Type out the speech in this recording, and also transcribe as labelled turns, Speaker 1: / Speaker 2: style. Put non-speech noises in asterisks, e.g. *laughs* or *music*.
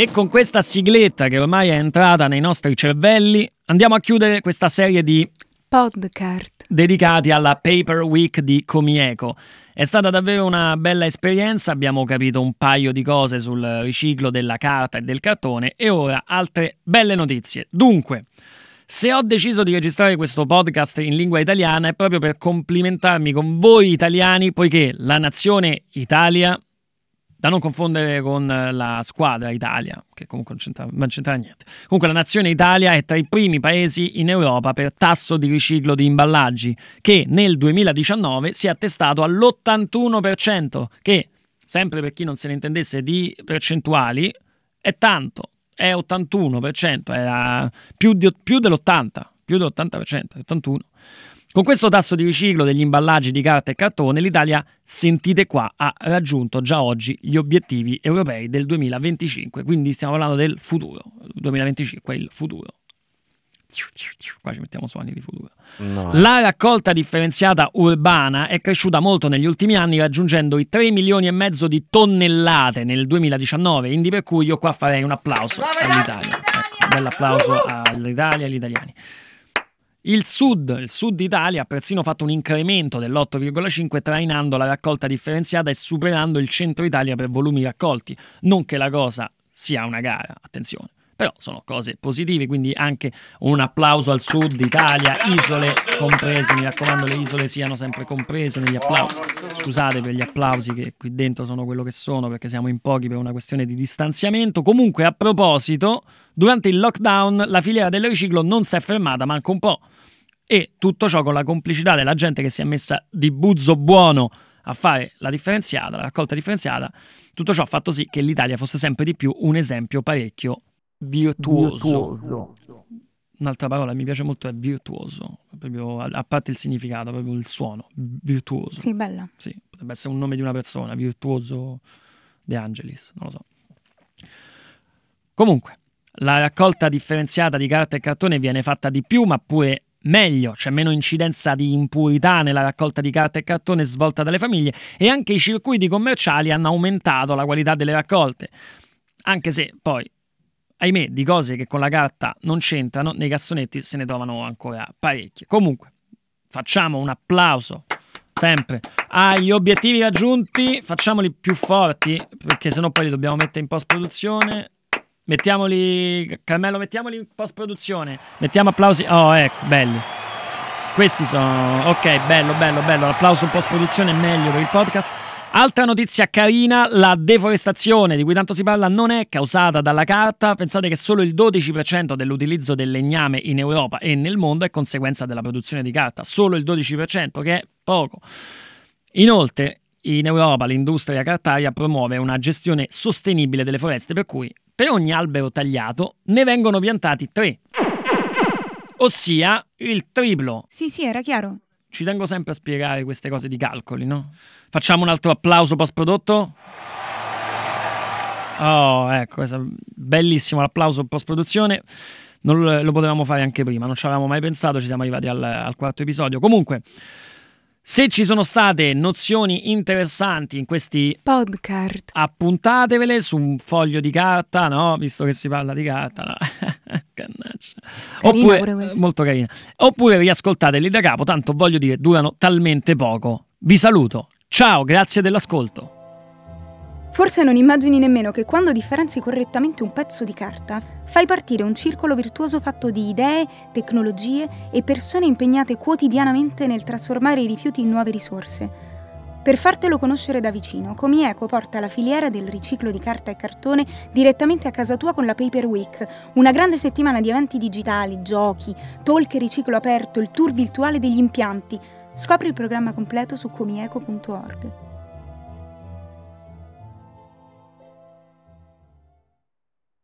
Speaker 1: E con questa sigletta che ormai è entrata nei nostri cervelli, andiamo a chiudere questa serie di
Speaker 2: podcast
Speaker 1: dedicati alla Paper Week di Comieco. È stata davvero una bella esperienza, abbiamo capito un paio di cose sul riciclo della carta e del cartone e ora altre belle notizie. Dunque, se ho deciso di registrare questo podcast in lingua italiana è proprio per complimentarmi con voi italiani, poiché la nazione Italia da non confondere con la squadra Italia, che comunque non c'entra, non c'entra, niente. Comunque la nazione Italia è tra i primi paesi in Europa per tasso di riciclo di imballaggi, che nel 2019 si è attestato all'81%, che, sempre per chi non se ne intendesse di percentuali, è tanto, è 81%, è più, di, più dell'80%, più dell'80%, 81%. Con questo tasso di riciclo degli imballaggi di carta e cartone, l'Italia, sentite qua, ha raggiunto già oggi gli obiettivi europei del 2025, quindi stiamo parlando del futuro. 2025 è il futuro. Qua ci mettiamo suoni di futuro. No. La raccolta differenziata urbana è cresciuta molto negli ultimi anni, raggiungendo i 3 milioni e mezzo di tonnellate nel 2019, quindi per cui io qua farei un applauso all'Italia. Ecco, un bel applauso all'Italia e agli italiani. Il Sud, il Sud Italia, ha persino fatto un incremento dell'8,5 trainando la raccolta differenziata e superando il Centro Italia per volumi raccolti. Non che la cosa sia una gara, attenzione. Però sono cose positive, quindi anche un applauso al Sud Italia, isole comprese, mi raccomando le isole siano sempre comprese negli applausi. Scusate per gli applausi che qui dentro sono quello che sono perché siamo in pochi per una questione di distanziamento. Comunque a proposito, durante il lockdown la filiera del riciclo non si è fermata manco un po' e tutto ciò con la complicità della gente che si è messa di buzzo buono a fare la differenziata, la raccolta differenziata, tutto ciò ha fatto sì che l'Italia fosse sempre di più un esempio parecchio virtuoso. virtuoso. Un'altra parola mi piace molto è virtuoso, proprio a, parte il significato, proprio il suono, virtuoso.
Speaker 2: Sì, bella.
Speaker 1: Sì, potrebbe essere un nome di una persona, virtuoso De Angelis, non lo so. Comunque, la raccolta differenziata di carta e cartone viene fatta di più, ma pure meglio, c'è meno incidenza di impurità nella raccolta di carta e cartone svolta dalle famiglie e anche i circuiti commerciali hanno aumentato la qualità delle raccolte. Anche se poi, ahimè, di cose che con la carta non c'entrano, nei cassonetti se ne trovano ancora parecchie. Comunque, facciamo un applauso sempre agli obiettivi raggiunti, facciamoli più forti perché sennò poi li dobbiamo mettere in post produzione Mettiamoli, Carmelo, mettiamoli in post produzione. Mettiamo applausi. Oh, ecco, belli. Questi sono. Ok, bello, bello, bello. L'applauso in post produzione è meglio per il podcast. Altra notizia carina, la deforestazione di cui tanto si parla non è causata dalla carta. Pensate che solo il 12% dell'utilizzo del legname in Europa e nel mondo è conseguenza della produzione di carta. Solo il 12%, che è poco. Inoltre, in Europa l'industria cartaria promuove una gestione sostenibile delle foreste, per cui per ogni albero tagliato ne vengono piantati tre, ossia il triplo.
Speaker 2: Sì, sì, era chiaro.
Speaker 1: Ci tengo sempre a spiegare queste cose di calcoli, no? Facciamo un altro applauso post prodotto? Oh, ecco, bellissimo l'applauso post produzione. Non lo, potevamo fare anche prima, non ci avevamo mai pensato, ci siamo arrivati al, al quarto episodio. Comunque, se ci sono state nozioni interessanti in questi
Speaker 2: podcast,
Speaker 1: appuntatevele su un foglio di carta, no? Visto che si parla di carta, no? *laughs* Oppure, molto carina. Oppure riascoltateli da capo, tanto voglio dire, durano talmente poco. Vi saluto. Ciao, grazie dell'ascolto.
Speaker 2: Forse non immagini nemmeno che quando differenzi correttamente un pezzo di carta, fai partire un circolo virtuoso fatto di idee, tecnologie e persone impegnate quotidianamente nel trasformare i rifiuti in nuove risorse. Per fartelo conoscere da vicino, Comieco porta la filiera del riciclo di carta e cartone direttamente a casa tua con la Paper Week, una grande settimana di eventi digitali, giochi, talk e riciclo aperto, il tour virtuale degli impianti. Scopri il programma completo su comieco.org.